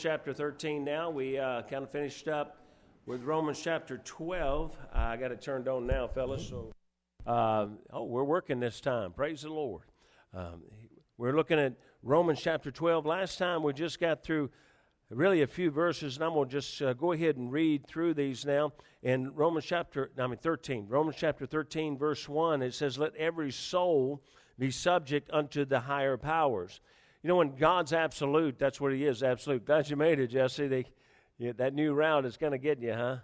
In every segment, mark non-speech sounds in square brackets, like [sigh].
chapter 13 now. We uh, kind of finished up with Romans chapter 12. Uh, I got it turned on now, fellas. So, uh, oh, we're working this time. Praise the Lord. Um, we're looking at Romans chapter 12. Last time we just got through really a few verses, and I'm going to just uh, go ahead and read through these now. In Romans chapter, I mean 13, Romans chapter 13, verse 1, it says, Let every soul be subject unto the higher powers you know, when God's absolute, that's what He is, absolute. Glad you made it, Jesse. They, yeah, that new route is of getting you, huh?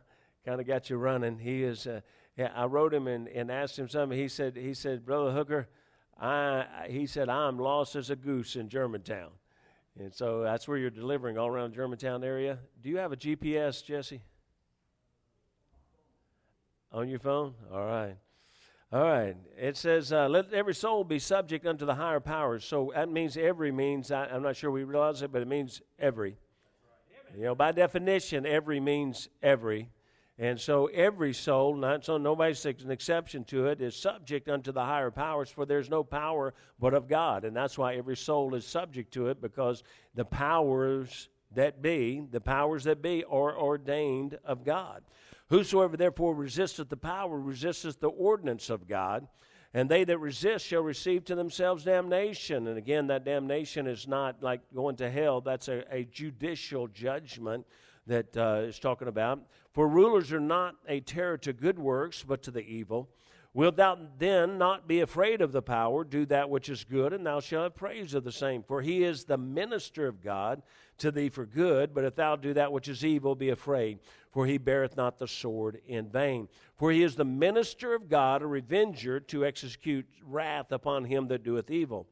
Kind of got you running. He is. Uh, yeah, I wrote him and, and asked him something. He said, he said, Brother Hooker, I, he said, I'm lost as a goose in Germantown. And so that's where you're delivering all around Germantown area. Do you have a GPS, Jesse? On your phone? All right. All right. It says, uh, let every soul be subject unto the higher powers. So that means every means, I, am not sure we realize it, but it means every. You know, by definition, every means every. And so every soul, not so nobody's an exception to it, is subject unto the higher powers, for there's no power but of God. And that's why every soul is subject to it, because the powers that be, the powers that be, are ordained of God. Whosoever therefore resisteth the power resisteth the ordinance of God, and they that resist shall receive to themselves damnation. And again, that damnation is not like going to hell, that's a, a judicial judgment that uh, is talking about. For rulers are not a terror to good works, but to the evil. Wilt thou then not be afraid of the power? Do that which is good, and thou shalt have praise of the same. For he is the minister of God to thee for good. But if thou do that which is evil, be afraid, for he beareth not the sword in vain. For he is the minister of God, a revenger to execute wrath upon him that doeth evil.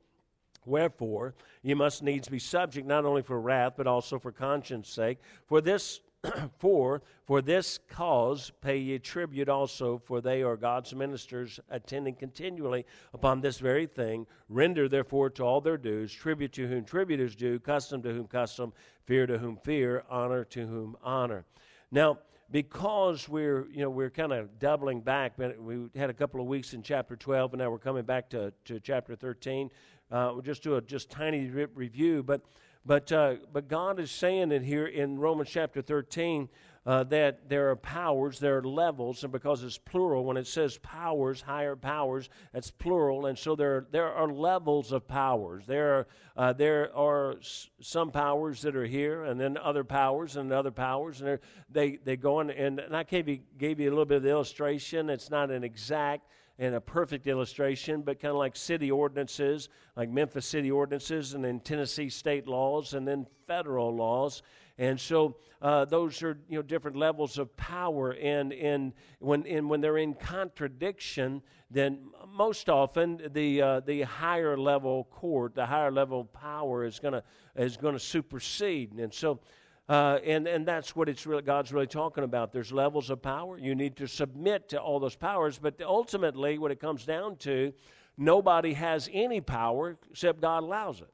Wherefore, ye must needs be subject not only for wrath, but also for conscience sake. For this [clears throat] for for this cause pay ye tribute also, for they are God's ministers, attending continually upon this very thing. Render therefore to all their dues, tribute to whom tribute is due, custom to whom custom, fear to whom fear, honor to whom honor. Now, because we're you know we're kind of doubling back, we had a couple of weeks in chapter 12, and now we're coming back to, to chapter 13. Uh, we'll just do a just tiny review, but but, uh, but God is saying it here in Romans chapter 13 uh, that there are powers, there are levels, and because it's plural, when it says powers, higher powers, that's plural, and so there, there are levels of powers. There are, uh, there are s- some powers that are here, and then other powers, and other powers, and they, they go on, and, and I gave you, gave you a little bit of the illustration. It's not an exact and a perfect illustration, but kind of like city ordinances, like Memphis city ordinances, and then Tennessee state laws, and then federal laws. And so uh, those are you know different levels of power, and in when in, when they're in contradiction, then most often the uh, the higher level court, the higher level power is gonna is gonna supersede, and so. Uh, and, and that's what it's really, God's really talking about. There's levels of power. You need to submit to all those powers. But ultimately, what it comes down to, nobody has any power except God allows it.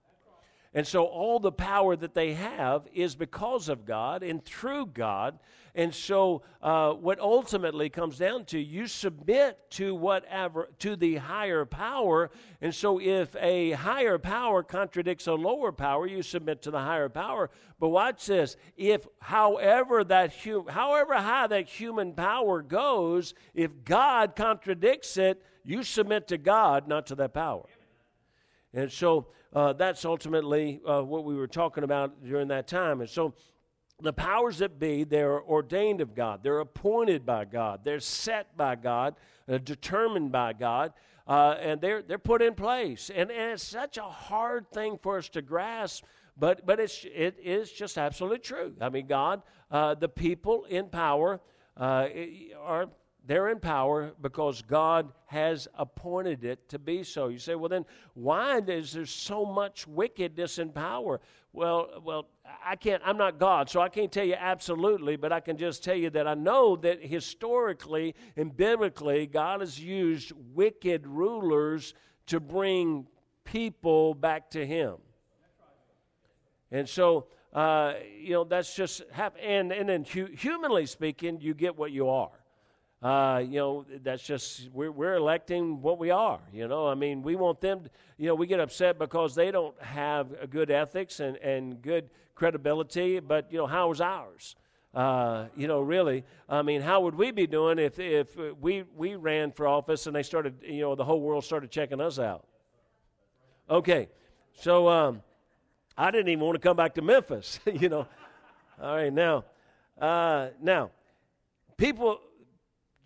And so all the power that they have is because of God and through God. And so uh, what ultimately comes down to you submit to whatever to the higher power. And so if a higher power contradicts a lower power, you submit to the higher power. But watch this: if however that hu- however high that human power goes, if God contradicts it, you submit to God, not to that power. And so uh, that's ultimately uh, what we were talking about during that time. And so the powers that be, they're ordained of God, they're appointed by God, they're set by God, uh, determined by God. Uh, and they're, they're put in place. And, and it's such a hard thing for us to grasp, but, but it's, it is just absolutely true. I mean, God, uh, the people in power uh, are they're in power because God has appointed it to be so. You say, well, then why is there so much wickedness in power? Well, well, I can't. I'm not God, so I can't tell you absolutely, but I can just tell you that I know that historically and biblically, God has used wicked rulers to bring people back to Him. And so, uh, you know, that's just happen. And and then hu- humanly speaking, you get what you are. Uh, you know, that's just, we're, we're electing what we are. You know, I mean, we want them, to, you know, we get upset because they don't have a good ethics and, and good credibility, but, you know, how is ours? Uh, you know, really, I mean, how would we be doing if, if we, we ran for office and they started, you know, the whole world started checking us out? Okay, so um, I didn't even want to come back to Memphis, [laughs] you know. All right, now, uh, now, people,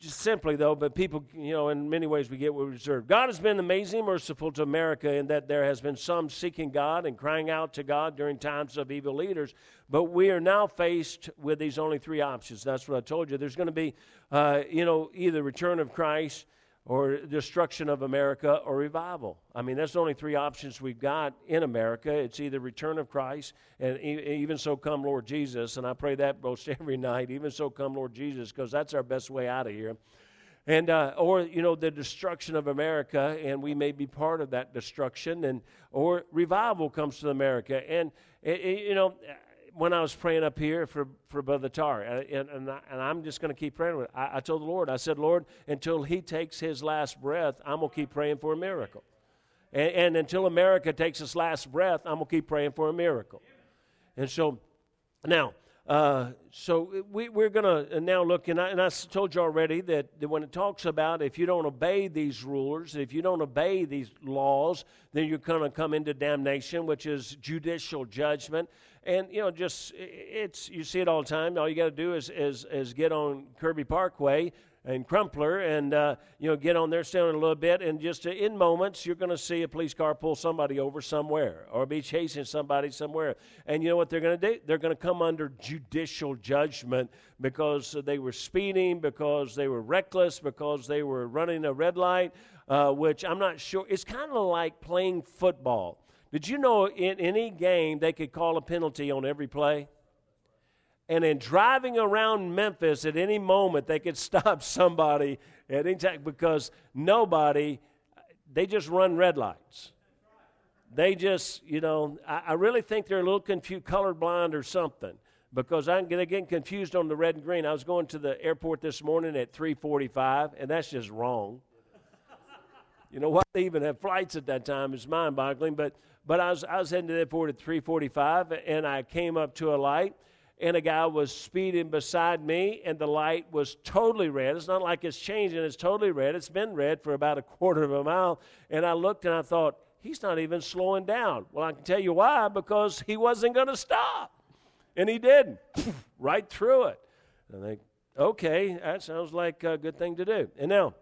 just simply though, but people, you know, in many ways we get what we deserve. God has been amazingly merciful to America in that there has been some seeking God and crying out to God during times of evil leaders. But we are now faced with these only three options. That's what I told you. There's going to be, uh, you know, either return of Christ or destruction of America or revival. I mean, that's the only three options we've got in America. It's either return of Christ and even so come Lord Jesus. And I pray that most [laughs] every night, even so come Lord Jesus, because that's our best way out of here. And, uh, or, you know, the destruction of America, and we may be part of that destruction, and, or revival comes to America. And, it, it, you know, when I was praying up here for, for Brother Tar, and, and, I, and I'm just going to keep praying. I, I told the Lord, I said, Lord, until he takes his last breath, I'm going to keep praying for a miracle. And, and until America takes its last breath, I'm going to keep praying for a miracle. And so, now, uh, so we, we're going to now look, and I, and I told you already that, that when it talks about if you don't obey these rulers, if you don't obey these laws, then you're going to come into damnation, which is judicial judgment and you know just it's you see it all the time. All you got to do is, is is get on kirby parkway and crumpler and uh, you know get on there stand a little bit and just uh, in moments you're going to see a police car pull somebody over somewhere or be chasing somebody somewhere. And you know what they're going to do? They're going to come under judicial judgment because they were speeding because they were reckless because they were running a red light uh, which i'm not sure it's kind of like playing football did you know in any game they could call a penalty on every play? And in driving around Memphis at any moment, they could [laughs] stop somebody at any time because nobody, they just run red lights. They just, you know, I, I really think they're a little confused, colorblind or something because I'm getting confused on the red and green. I was going to the airport this morning at 3:45, and that's just wrong. you know what? They even have flights at that time. It's mind-boggling, but but I was, I was heading to the airport at 345, and I came up to a light, and a guy was speeding beside me, and the light was totally red. It's not like it's changing, it's totally red. It's been red for about a quarter of a mile. And I looked and I thought, he's not even slowing down. Well, I can tell you why, because he wasn't going to stop. And he didn't, [laughs] right through it. And I think, okay, that sounds like a good thing to do. And now,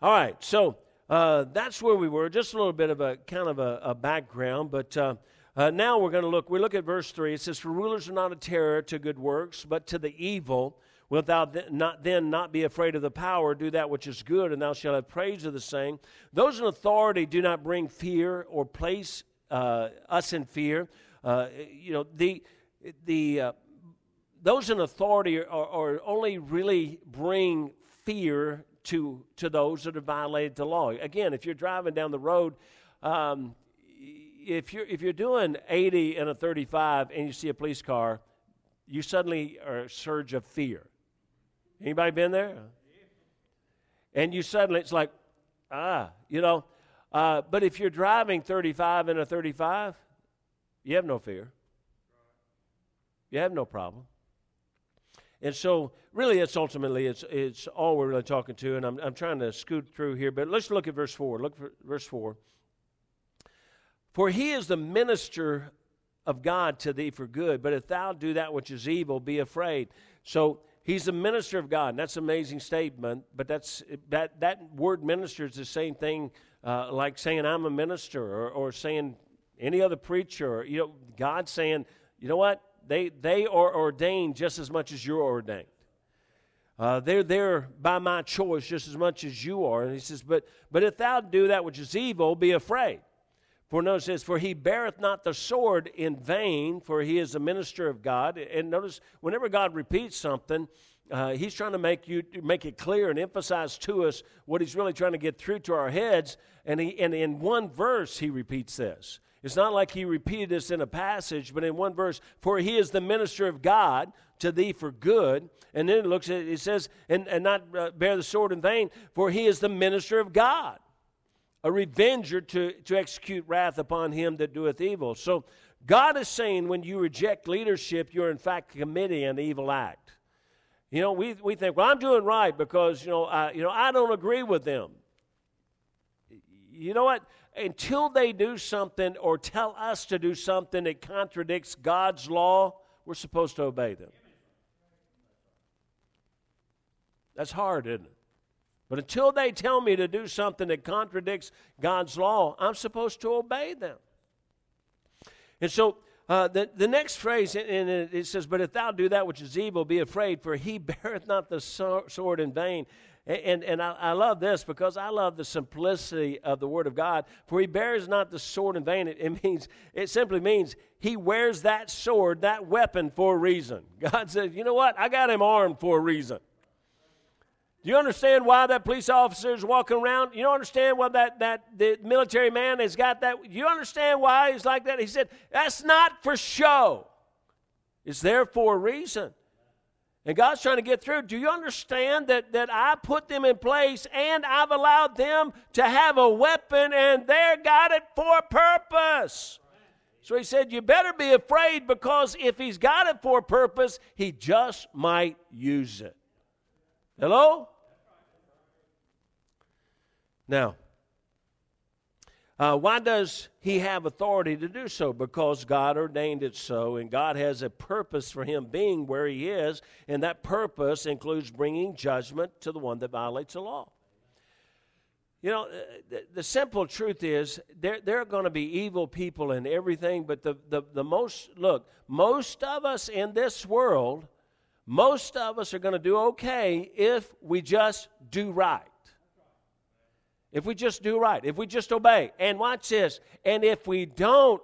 all right, so uh, that's where we were. Just a little bit of a kind of a, a background, but uh, uh, now we're going to look. We look at verse three. It says, "For rulers are not a terror to good works, but to the evil. Without th- not then not be afraid of the power. Do that which is good, and thou shalt have praise of the same. Those in authority do not bring fear or place uh, us in fear. Uh, you know the the." Uh, those in authority are, are, only really bring fear to, to those that have violated the law. Again, if you're driving down the road, um, if, you're, if you're doing 80 and a 35 and you see a police car, you suddenly are a surge of fear. Anybody been there? And you suddenly, it's like, ah, you know. Uh, but if you're driving 35 and a 35, you have no fear. You have no problem. And so, really, it's ultimately it's it's all we're really talking to. And I'm I'm trying to scoot through here, but let's look at verse four. Look for verse four. For he is the minister of God to thee for good, but if thou do that which is evil, be afraid. So he's the minister of God. And that's an amazing statement, but that's that that word minister is the same thing uh, like saying I'm a minister or, or saying any other preacher. Or, you know, God saying, you know what? They, they are ordained just as much as you're ordained. Uh, they're there by my choice just as much as you are. And he says, but, but if thou do that which is evil, be afraid. For notice this, for he beareth not the sword in vain, for he is a minister of God. And notice, whenever God repeats something, uh, he's trying to make you make it clear and emphasize to us what he's really trying to get through to our heads. And he and in one verse he repeats this. It's not like he repeated this in a passage, but in one verse, for he is the minister of God to thee for good. And then it looks at it says, and, and not uh, bear the sword in vain, for he is the minister of God a revenger to, to execute wrath upon him that doeth evil. So God is saying when you reject leadership, you're in fact committing an evil act. You know, we, we think, well, I'm doing right because, you know, I, you know, I don't agree with them. You know what? Until they do something or tell us to do something that contradicts God's law, we're supposed to obey them. That's hard, isn't it? But until they tell me to do something that contradicts God's law, I'm supposed to obey them. And so uh, the, the next phrase, and it says, But if thou do that which is evil, be afraid, for he [laughs] beareth not the sword in vain. And, and, I, I, love this because I love the simplicity of the Word of God. For he bears not the sword in vain. It, it means, it simply means he wears that sword, that weapon for a reason. [laughs] God says, You know what? I got him armed for a reason. Do you understand why that police officer is walking around? You don't understand why that, that the military man has got that? You understand why he's like that? He said, That's not for show. It's there for a reason. And God's trying to get through. Do you understand that, that I put them in place and I've allowed them to have a weapon and they're got it for a purpose? So he said, You better be afraid because if he's got it for a purpose, he just might use it. Hello? Now, uh, why does he have authority to do so? Because God ordained it so, and God has a purpose for him being where he is, and that purpose includes bringing judgment to the one that violates the law. You know, the, the simple truth is there, there are going to be evil people in everything, but the, the, the most, look, most of us in this world most of us are going to do okay if we just do right. If we just do right, if we just obey. And watch this. And if we don't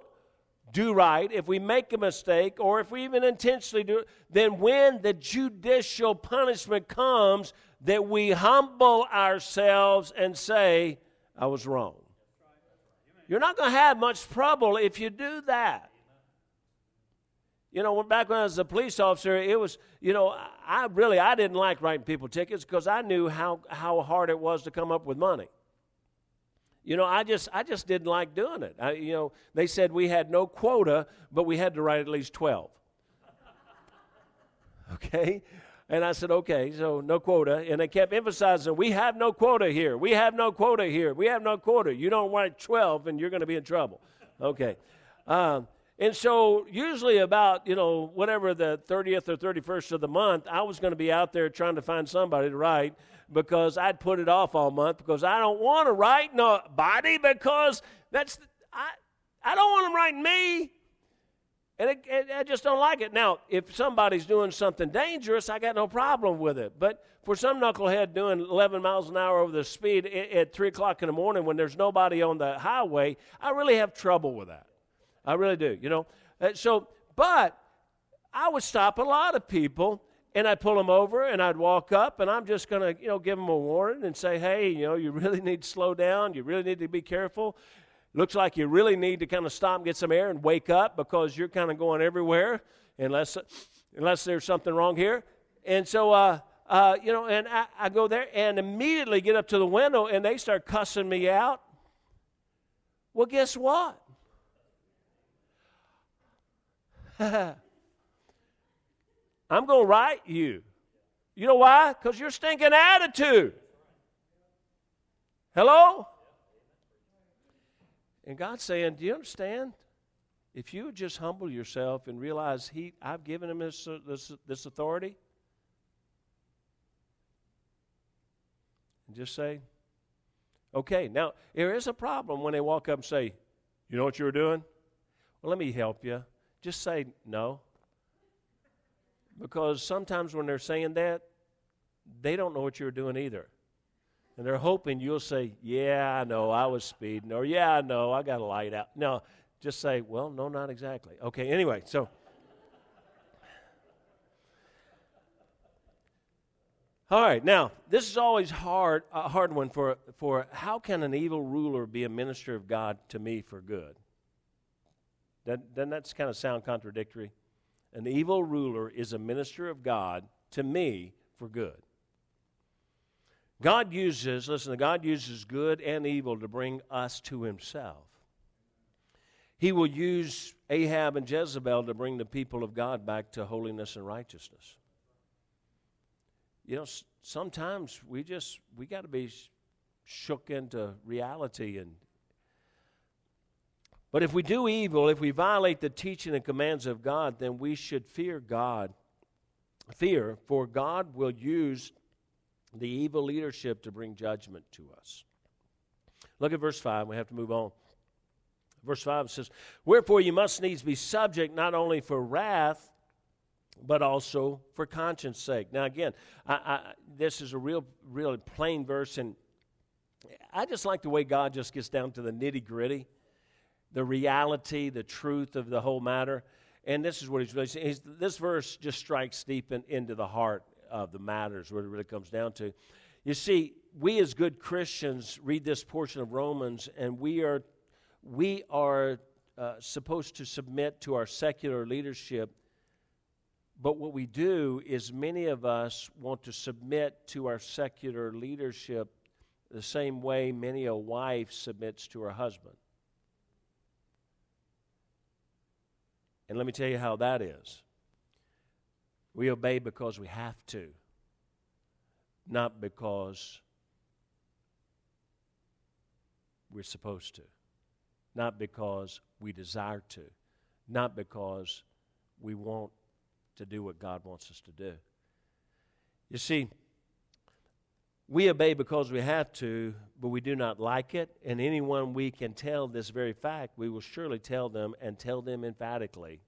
do right, if we make a mistake, or if we even intentionally do it, then when the judicial punishment comes, that we humble ourselves and say, I was wrong. You're not going to have much trouble if you do that. You know, back when I was a police officer, it was, you know, I really, I didn't like writing people tickets because I knew how, how hard it was to come up with money. You know, I just, I just didn't like doing it. I, you know, they said we had no quota, but we had to write at least 12. [laughs] okay? And I said, okay, so no quota. And they kept emphasizing, we have no quota here. We have no quota here. We have no quota. You don't write 12 and you're going to be in trouble. Okay. Um, and so, usually, about, you know, whatever the 30th or 31st of the month, I was going to be out there trying to find somebody to write because I'd put it off all month because I don't want to write nobody because that's, I, I don't want them writing me. And it, it, I just don't like it. Now, if somebody's doing something dangerous, I got no problem with it. But for some knucklehead doing 11 miles an hour over the speed at, at 3 o'clock in the morning when there's nobody on the highway, I really have trouble with that. I really do, you know. Uh, so, but I would stop a lot of people and I'd pull them over and I'd walk up and I'm just going to, you know, give them a warning and say, hey, you know, you really need to slow down. You really need to be careful. Looks like you really need to kind of stop and get some air and wake up because you're kind of going everywhere unless, unless there's something wrong here. And so, uh, uh, you know, and I, I go there and immediately get up to the window and they start cussing me out. Well, guess what? [laughs] I'm going to write you. You know why? Because your stinking attitude. Hello? And God's saying, Do you understand? If you would just humble yourself and realize he, I've given him this, this, this authority, and just say, Okay, now there is a problem when they walk up and say, You know what you were doing? Well, let me help you. Just say no. Because sometimes when they're saying that, they don't know what you're doing either. And they're hoping you'll say, Yeah, I know, I was speeding, or Yeah, I know, I got a light out. No, just say, Well, no, not exactly. Okay, anyway, so. All right, now this is always hard, a hard one for for how can an evil ruler be a minister of God to me for good? Doesn't that kind of sound contradictory? An evil ruler is a minister of God to me for good. God uses, listen, God uses good and evil to bring us to Himself. He will use Ahab and Jezebel to bring the people of God back to holiness and righteousness. You know, sometimes we just, we got to be shook into reality and but if we do evil, if we violate the teaching and commands of God, then we should fear God. Fear, for God will use the evil leadership to bring judgment to us. Look at verse 5. We have to move on. Verse 5 says, Wherefore you must needs be subject not only for wrath, but also for conscience sake. Now, again, I, I, this is a real, real plain verse, and I just like the way God just gets down to the nitty gritty the reality, the truth of the whole matter. And this is what he's really saying. He's, this verse just strikes deep in, into the heart of the matters, what it really comes down to. You see, we as good Christians read this portion of Romans, and we are, we are uh, supposed to submit to our secular leadership. But what we do is many of us want to submit to our secular leadership the same way many a wife submits to her husband. And let me tell you how that is. We obey because we have to, not because we're supposed to, not because we desire to, not because we want to do what God wants us to do. You see, we obey because we have to, but we do not like it. And anyone we can tell this very fact, we will surely tell them and tell them emphatically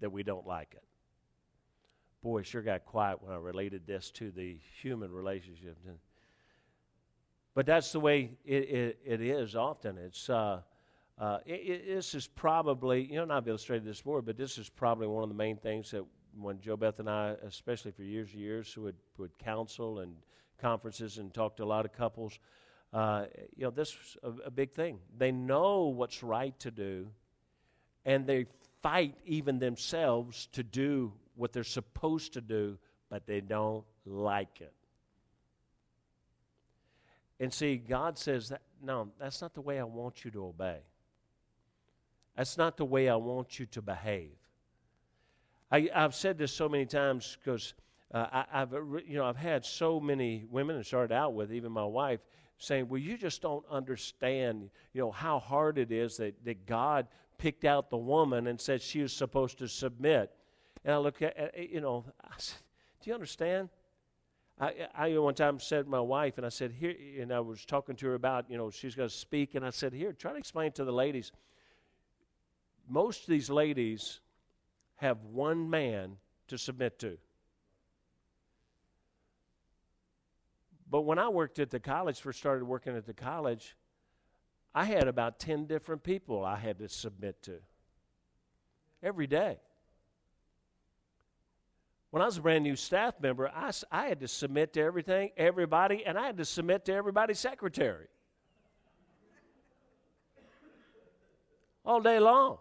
that we don't like it. Boy, sure got quiet when I related this to the human relationship. But that's the way it, it, it is often. It's, uh, uh, it, this is probably, you know, and I've illustrated this before, but this is probably one of the main things that when Joe Beth and I, especially for years and years, would, would counsel and conferences and talk to a lot of couples. Uh, you know, this is a, a big thing. They know what's right to do, and they fight even themselves to do what they're supposed to do, but they don't like it. And see, God says that no, that's not the way I want you to obey. That's not the way I want you to behave. I, have said this so many times because uh, I, have you know I've had so many women and started out with even my wife saying, "Well, you just don't understand, you know, how hard it is that, that God picked out the woman and said she was supposed to submit." And I look at, you know, I said, "Do you understand?" I, I one time said to my wife, and I said, "Here," and I was talking to her about, you know, she's going to speak, and I said, "Here, try to explain to the ladies. Most of these ladies have one man to submit to." But when I worked at the college, first started working at the college, I had about 10 different people I had to submit to every day. When I was a brand new staff member, I, I had to submit to everything, everybody, and I had to submit to everybody's secretary. All day long.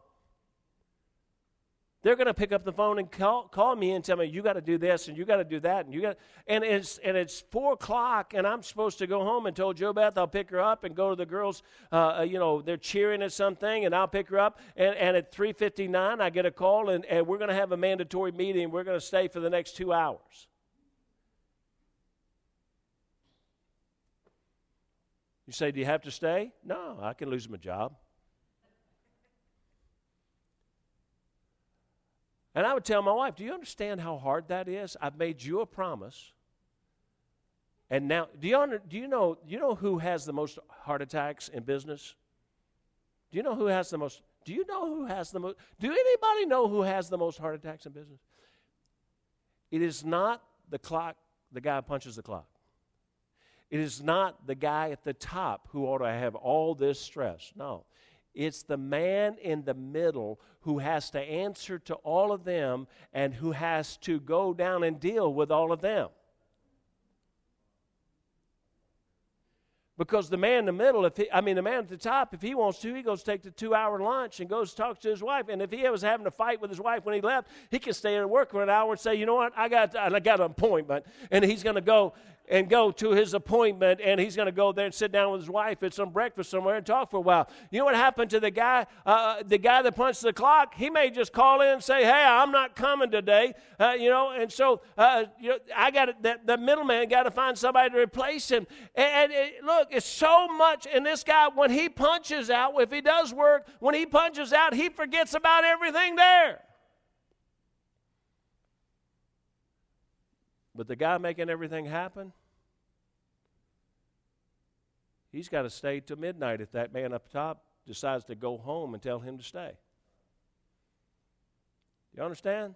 They're going to pick up the phone and call, call me and tell me you got to do this and you got to do that and you got and it's and it's four o'clock and I'm supposed to go home and told Joe Beth I'll pick her up and go to the girls. Uh, uh, you know they're cheering at something and I'll pick her up and, and at three fifty nine I get a call and, and we're going to have a mandatory meeting. We're going to stay for the next two hours. You say, do you have to stay? No, I can lose my job. And I would tell my wife, Do you understand how hard that is? I've made you a promise. And now, do you, do you know you know who has the most heart attacks in business? Do you know who has the most? Do you know who has the most? Do anybody know who has the most heart attacks in business? It is not the clock, the guy punches the clock. It is not the guy at the top who ought to have all this stress. No. It's the man in the middle who has to answer to all of them and who has to go down and deal with all of them. Because the man in the middle, if he, I mean, the man at the top, if he wants to, he goes take the two hour lunch and goes talk to his wife. And if he was having a fight with his wife when he left, he can stay at work for an hour and say, you know what, I got, I got an appointment. And he's going to go and go to his appointment and he's going to go there and sit down with his wife at some breakfast somewhere and talk for a while. You know what happened to the guy, uh, uh, the guy that punched the clock? He may just call in and say, "Hey, I'm not coming today," uh, you know. And so, uh, you know, I got the, the middleman got to find somebody to replace him. And, and it, look, it's so much. And this guy, when he punches out, if he does work, when he punches out, he forgets about everything there. But the guy making everything happen, he's got to stay till midnight if that man up top decides to go home and tell him to stay. You understand?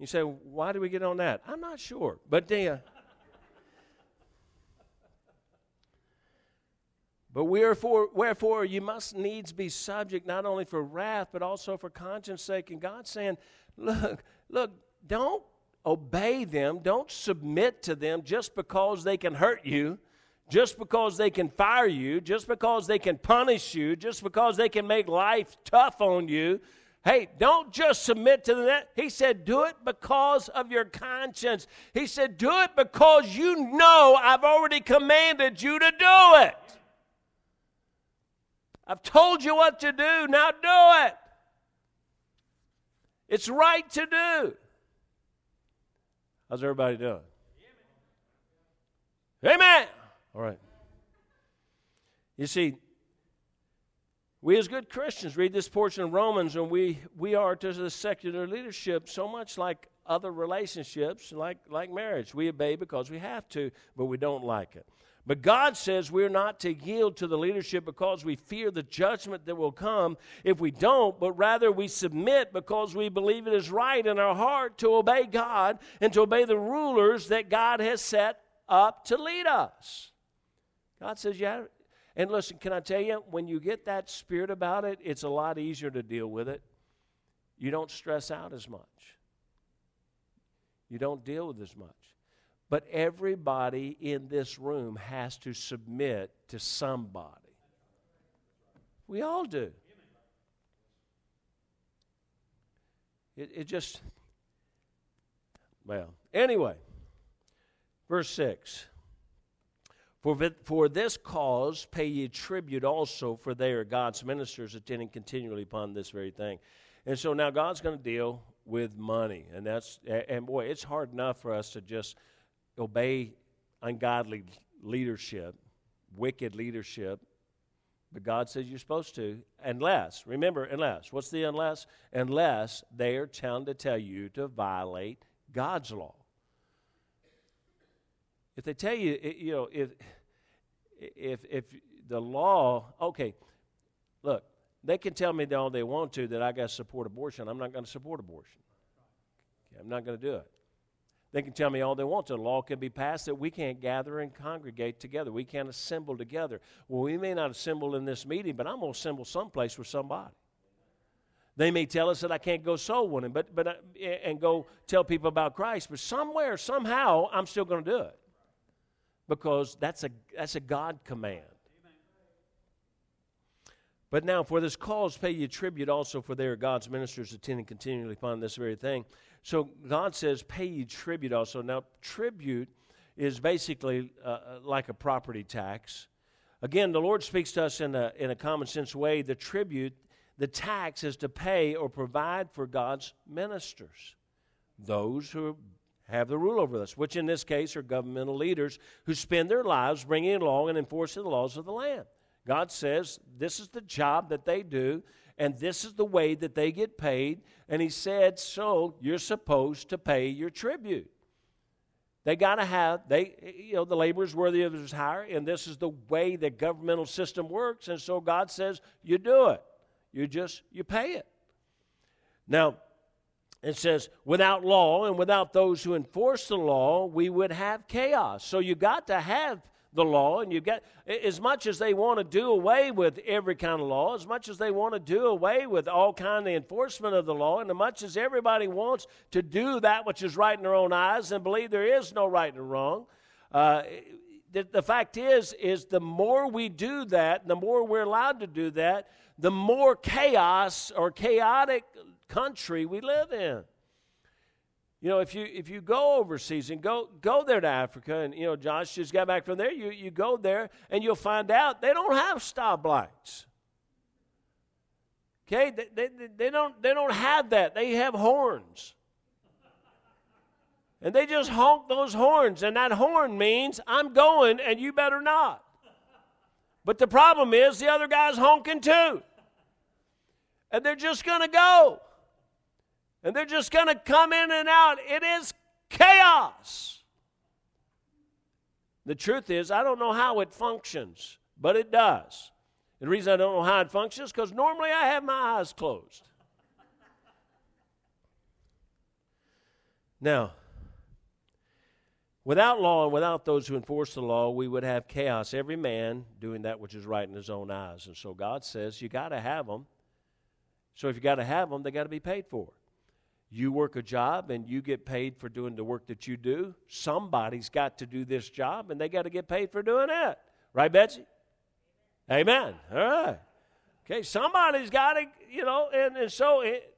You say, why do we get on that? I'm not sure. But then, But wherefore, wherefore you must needs be subject not only for wrath, but also for conscience sake. And God's saying, look, look, don't obey them, don't submit to them just because they can hurt you, just because they can fire you, just because they can punish you, just because they can make life tough on you. Hey, don't just submit to them. He said, do it because of your conscience. He said, do it because you know I've already commanded you to do it. I've told you what to do. Now do it. It's right to do. How's everybody doing? Amen. All right. You see, we as good Christians read this portion of Romans, and we, we are to the secular leadership so much like other relationships, like, like marriage. We obey because we have to, but we don't like it. But God says we're not to yield to the leadership because we fear the judgment that will come if we don't, but rather we submit because we believe it is right in our heart to obey God and to obey the rulers that God has set up to lead us. God says, yeah. And listen, can I tell you, when you get that spirit about it, it's a lot easier to deal with it. You don't stress out as much, you don't deal with as much. But everybody in this room has to submit to somebody. We all do. It, it just, well, anyway, verse 6. For, for this cause pay ye tribute also, for they are God's ministers, attending continually upon this very thing. And so now God's going to deal with money. And that's, and boy, it's hard enough for us to just obey ungodly leadership, wicked leadership. But God says you're supposed to, unless, remember, unless. What's the unless? Unless they are trying to tell you to violate God's law. If they tell you, you know, if, if, if the law, okay, look, they can tell me all they want to that I got to support abortion. I'm not going to support abortion. Okay, I'm not going to do it. They can tell me all they want. The law can be passed that we can't gather and congregate together. We can't assemble together. Well, we may not assemble in this meeting, but I'm going to assemble someplace with somebody. They may tell us that I can't go soul winning, but, but, uh, and go tell people about Christ, but somewhere, somehow, I'm still going to do it because that's a, that's a God command. But now, for this cause, pay ye tribute also, for they are God's ministers attending continually upon this very thing. So God says, pay ye tribute also. Now, tribute is basically uh, uh, like a property tax. Again, the Lord speaks to us in a, in a common sense way. The tribute, the tax, is to pay or provide for God's ministers, those who have the rule over us, which in this case are governmental leaders who spend their lives bringing along and enforcing the laws of the land. God says this is the job that they do, and this is the way that they get paid. And He said, so you're supposed to pay your tribute. They got to have, they, you know, the labor is worthy of his hire, and this is the way the governmental system works. And so God says, you do it. You just, you pay it. Now, it says, without law and without those who enforce the law, we would have chaos. So you got to have the law, and you've got as much as they want to do away with every kind of law, as much as they want to do away with all kind of enforcement of the law, and as much as everybody wants to do that which is right in their own eyes and believe there is no right and wrong. Uh, the, the fact is, is the more we do that, the more we're allowed to do that, the more chaos or chaotic country we live in. You know, if you if you go overseas and go go there to Africa, and you know, Josh just got back from there, you, you go there and you'll find out they don't have stoplights. Okay, they, they, they don't they don't have that. They have horns. And they just honk those horns, and that horn means I'm going and you better not. But the problem is the other guy's honking too. And they're just to go and they're just going to come in and out. It is chaos. The truth is, I don't know how it functions, but it does. And the reason I don't know how it functions is because normally I have my eyes closed. Now, without law and without those who enforce the law, we would have chaos. Every man doing that which is right in his own eyes. And so God says, you got to have them. So if you got to have them, they got to be paid for. You work a job and you get paid for doing the work that you do. Somebody's got to do this job and they got to get paid for doing it. Right, Betsy? Amen. All right. Okay, somebody's got to, you know, and, and so it,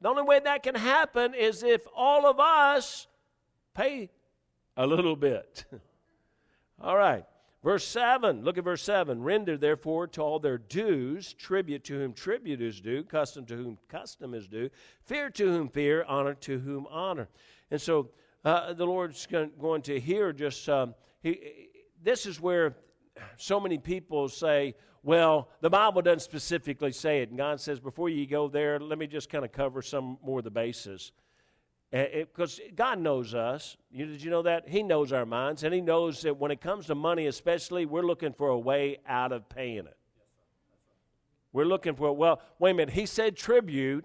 the only way that can happen is if all of us pay a little bit. [laughs] all right. Verse 7, look at verse 7. Render therefore to all their dues, tribute to whom tribute is due, custom to whom custom is due, fear to whom fear, honor to whom honor. And so uh, the Lord's going to hear just, um, he, this is where so many people say, well, the Bible doesn't specifically say it. And God says, before you go there, let me just kind of cover some more of the bases Eh, eh, because God knows us. You, did you know that? He knows our minds, and He knows that when it comes to money, especially, we're looking for a way out of paying it. We're looking for, well, wait a minute. He said tribute.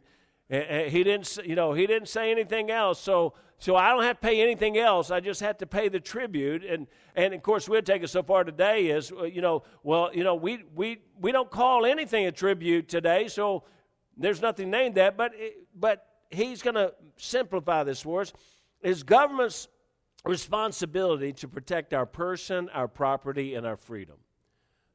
Eh, he didn't, you know, he didn't say anything else. So, so I don't have to pay anything else. I just have to pay the tribute. And, and of course, we'll take it so far today is, you know, well, you know, we, we, we don't call anything a tribute today. So there's nothing named that. But, but he's going to simplify this for us is government's responsibility to protect our person, our property, and our freedom.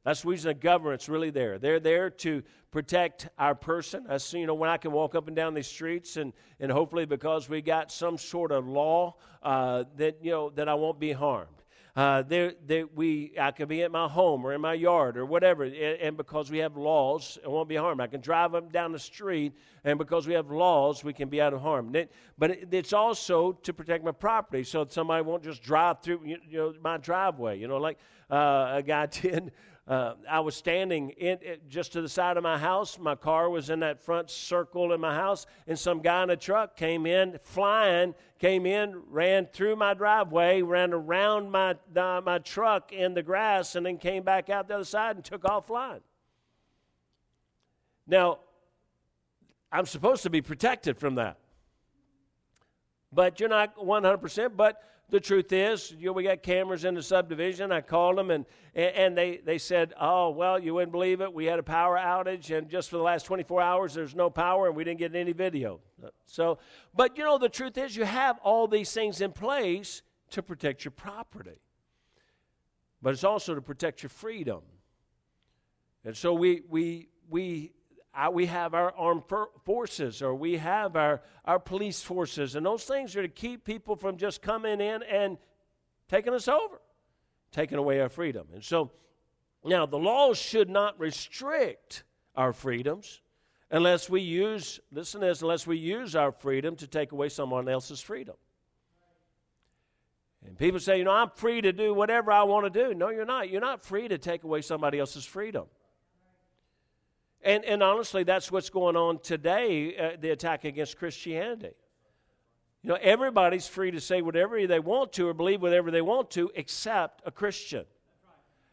That's the reason the government's really there. They're there to protect our person. That's, you know, when I can walk up and down these streets and, and hopefully because we got some sort of law uh, that, you know, that I won't be harmed. Uh, there, there, we, I can be at my home or in my yard or whatever, and, and because we have laws, it won't be harmed. I can drive up down the street, and because we have laws, we can be out of harm. It, but it, it's also to protect my property, so somebody won't just drive through, you, you know, my driveway. You know, like uh, a guy [laughs] did uh, I was standing in, just to the side of my house. My car was in that front circle in my house, and some guy in a truck came in, flying, came in, ran through my driveway, ran around my, uh, my truck in the grass, and then came back out the other side and took off flying. Now, I'm supposed to be protected from that. But you're not 100%, but the truth is, you know, we got cameras in the subdivision. I called them, and, and they, they said, Oh, well, you wouldn't believe it. We had a power outage, and just for the last 24 hours, there's no power, and we didn't get any video. So, but you know, the truth is, you have all these things in place to protect your property, but it's also to protect your freedom. And so we, we, we we have our armed forces or we have our, our police forces, and those things are to keep people from just coming in and taking us over, taking away our freedom. And so, now the laws should not restrict our freedoms unless we use, listen to this, unless we use our freedom to take away someone else's freedom. And people say, you know, I'm free to do whatever I want to do. No, you're not. You're not free to take away somebody else's freedom. And, and honestly, that's what's going on today uh, the attack against Christianity. You know, everybody's free to say whatever they want to or believe whatever they want to except a Christian.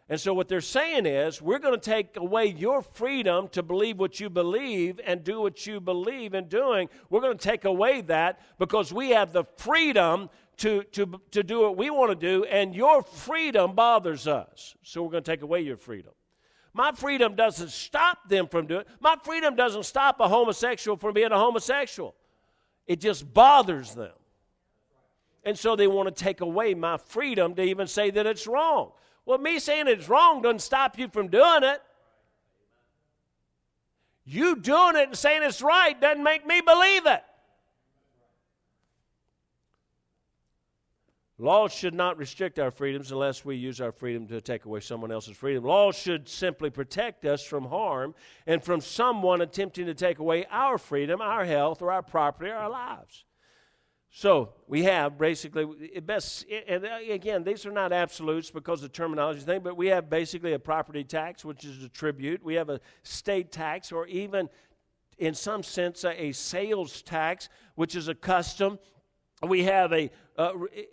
And so, what they're saying is, we're going to take away your freedom to believe what you believe and do what you believe in doing. We're going to take away that because we have the freedom to, to, to do what we want to do, and your freedom bothers us. So, we're going to take away your freedom. My freedom doesn't stop them from doing it. My freedom doesn't stop a homosexual from being a homosexual. It just bothers them. And so they want to take away my freedom to even say that it's wrong. Well, me saying it's wrong doesn't stop you from doing it. You doing it and saying it's right doesn't make me believe it. Laws should not restrict our freedoms unless we use our freedom to take away someone else's freedom. Laws should simply protect us from harm and from someone attempting to take away our freedom, our health, or our property, or our lives. So we have basically best, and uh, again, these are not absolutes because of the terminology thing, but we have basically a property tax, which is a tribute. We have a state tax, or even in some sense, a, a sales tax, which is a custom. We have a uh,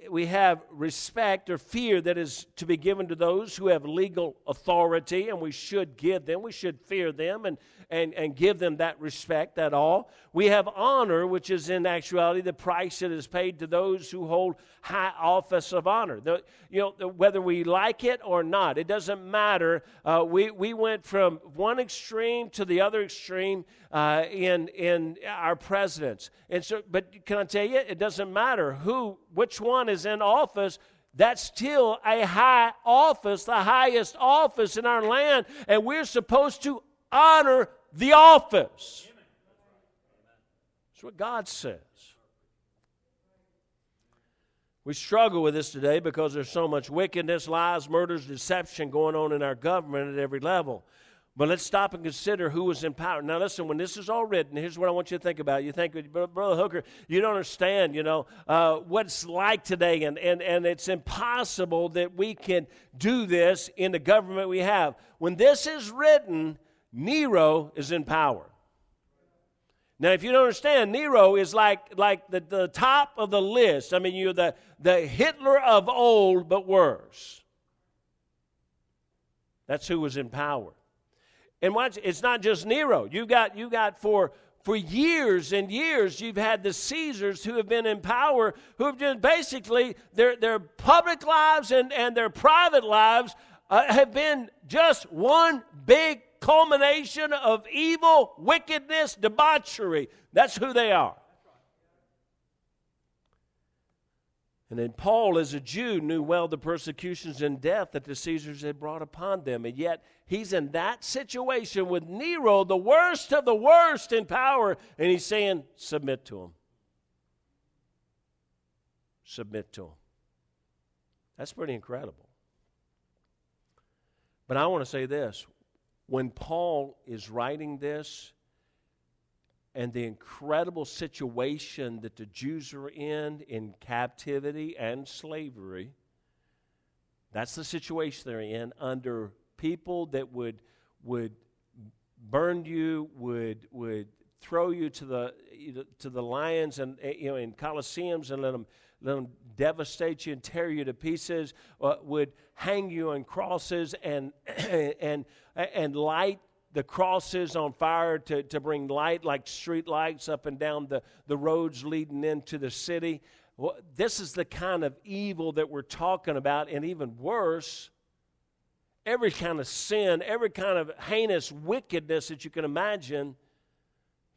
we have respect or fear that is to be given to those who have legal authority, and we should give them. We should fear them and, and, and give them that respect, that all. We have honor, which is in actuality the price that is paid to those who hold high office of honor. The, you know, the, whether we like it or not, it doesn't matter. Uh, we, we went from one extreme to the other extreme uh, in, in our presidents. And so, but can I tell you, it doesn't matter who, which one is in office that's still a high office, the highest office in our land, and we're supposed to honor the office. That's what God says. We struggle with this today because there's so much wickedness, lies, murders, deception going on in our government at every level. But let's stop and consider who was in power. Now, listen, when this is all written, here's what I want you to think about. You think, Brother Hooker, you don't understand, you know, uh, what it's like today, and, and, and it's impossible that we can do this in the government we have. When this is written, Nero is in power. Now, if you don't understand, Nero is like, like the, the top of the list. I mean, you're the, the Hitler of old, but worse. That's who was in power. And watch, it's not just Nero. You got, you got for, for years and years, you've had the Caesars who have been in power, who have been basically, their, their public lives and, and their private lives uh, have been just one big culmination of evil, wickedness, debauchery. That's who they are. And then Paul, as a Jew, knew well the persecutions and death that the Caesars had brought upon them. And yet, he's in that situation with Nero, the worst of the worst in power, and he's saying, Submit to him. Submit to him. That's pretty incredible. But I want to say this when Paul is writing this and the incredible situation that the Jews are in, in captivity and slavery, that's the situation they're in under people that would, would burn you, would, would throw you to the, to the lions and, you know, in coliseums and let them let them devastate you and tear you to pieces, uh, would hang you on crosses and, [clears throat] and, and light the crosses on fire to, to bring light like street lights up and down the, the roads leading into the city. Well, this is the kind of evil that we're talking about, and even worse, every kind of sin, every kind of heinous wickedness that you can imagine.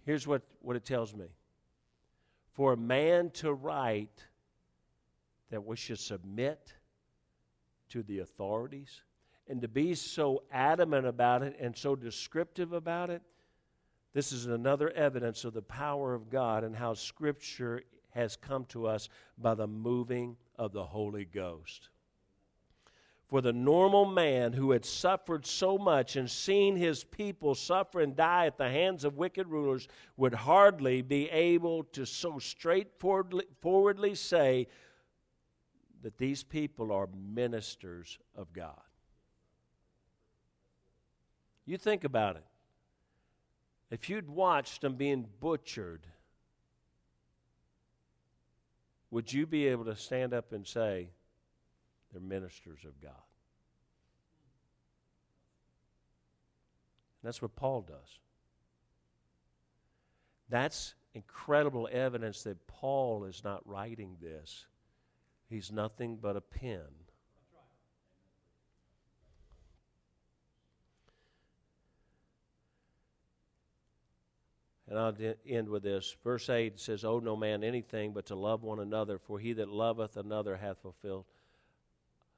Here's what, what it tells me For a man to write that we should submit to the authorities and to be so adamant about it and so descriptive about it, this is another evidence of the power of God and how Scripture has come to us by the moving of the Holy Ghost. For the normal man who had suffered so much and seen his people suffer and die at the hands of wicked rulers would hardly be able to so straightforwardly say, that these people are ministers of God. You think about it. If you'd watched them being butchered, would you be able to stand up and say, they're ministers of God? That's what Paul does. That's incredible evidence that Paul is not writing this. He's nothing but a pen. And I'll end with this. Verse 8 says, Owe no man anything but to love one another, for he that loveth another hath fulfilled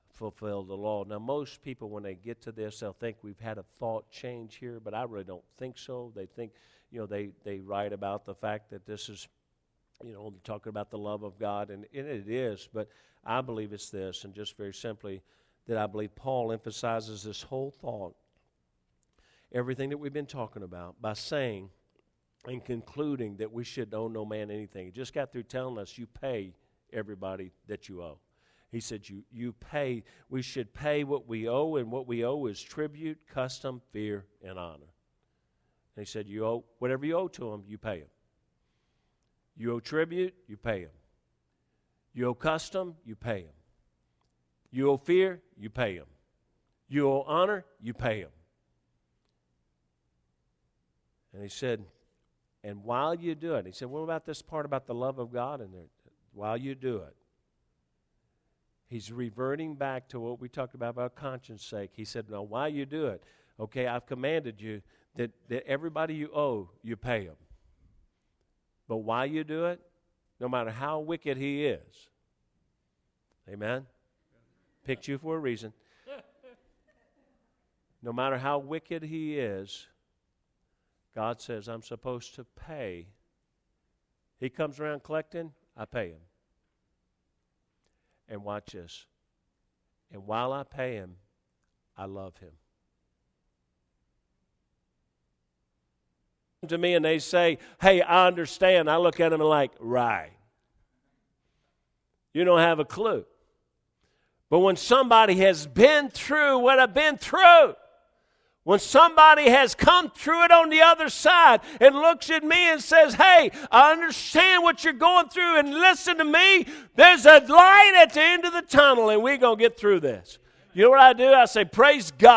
fulfilled the law. Now, most people, when they get to this, they'll think we've had a thought change here, but I really don't think so. They think, you know, they, they write about the fact that this is, you know, talking about the love of God, and, and it is, but I believe it's this, and just very simply, that I believe Paul emphasizes this whole thought, everything that we've been talking about, by saying, and concluding that we should owe no man anything. He just got through telling us you pay everybody that you owe. He said, you, you pay, we should pay what we owe, and what we owe is tribute, custom, fear, and honor. And he said, You owe whatever you owe to them, you pay them. You owe tribute, you pay them. You owe custom, you pay them. You owe fear, you pay them. You owe honor, you pay them. And he said, and while you do it, he said, What about this part about the love of God in there? While you do it, he's reverting back to what we talked about about conscience sake. He said, No, while you do it, okay, I've commanded you that, that everybody you owe, you pay them. But while you do it, no matter how wicked he is, amen? Picked you for a reason. No matter how wicked he is, God says, I'm supposed to pay. He comes around collecting, I pay him. And watch this. And while I pay him, I love him. To me, and they say, Hey, I understand. I look at them and like, Right. You don't have a clue. But when somebody has been through what I've been through, when somebody has come through it on the other side and looks at me and says, Hey, I understand what you're going through, and listen to me, there's a light at the end of the tunnel, and we're going to get through this. You know what I do? I say, Praise God.